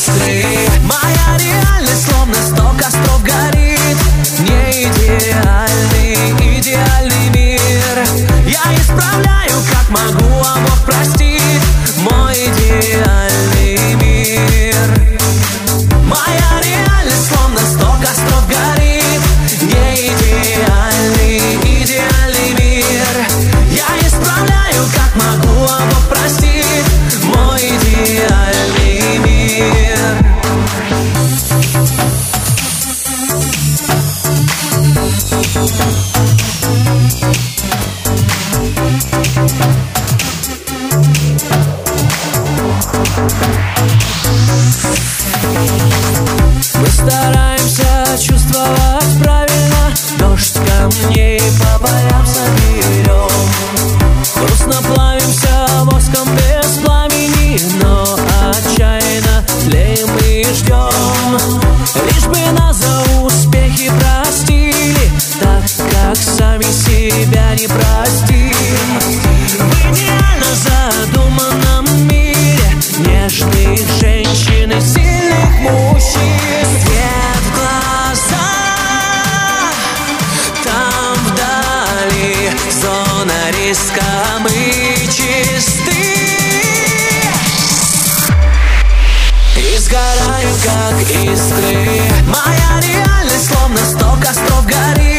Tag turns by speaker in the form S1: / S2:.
S1: stay тебя не простим В идеально задуманном мире Нежных женщин и сильных мужчин. Свет в глаза Там вдали зона риска Мы чисты. И сгораем как искры. Моя реальность словно сто костров горит.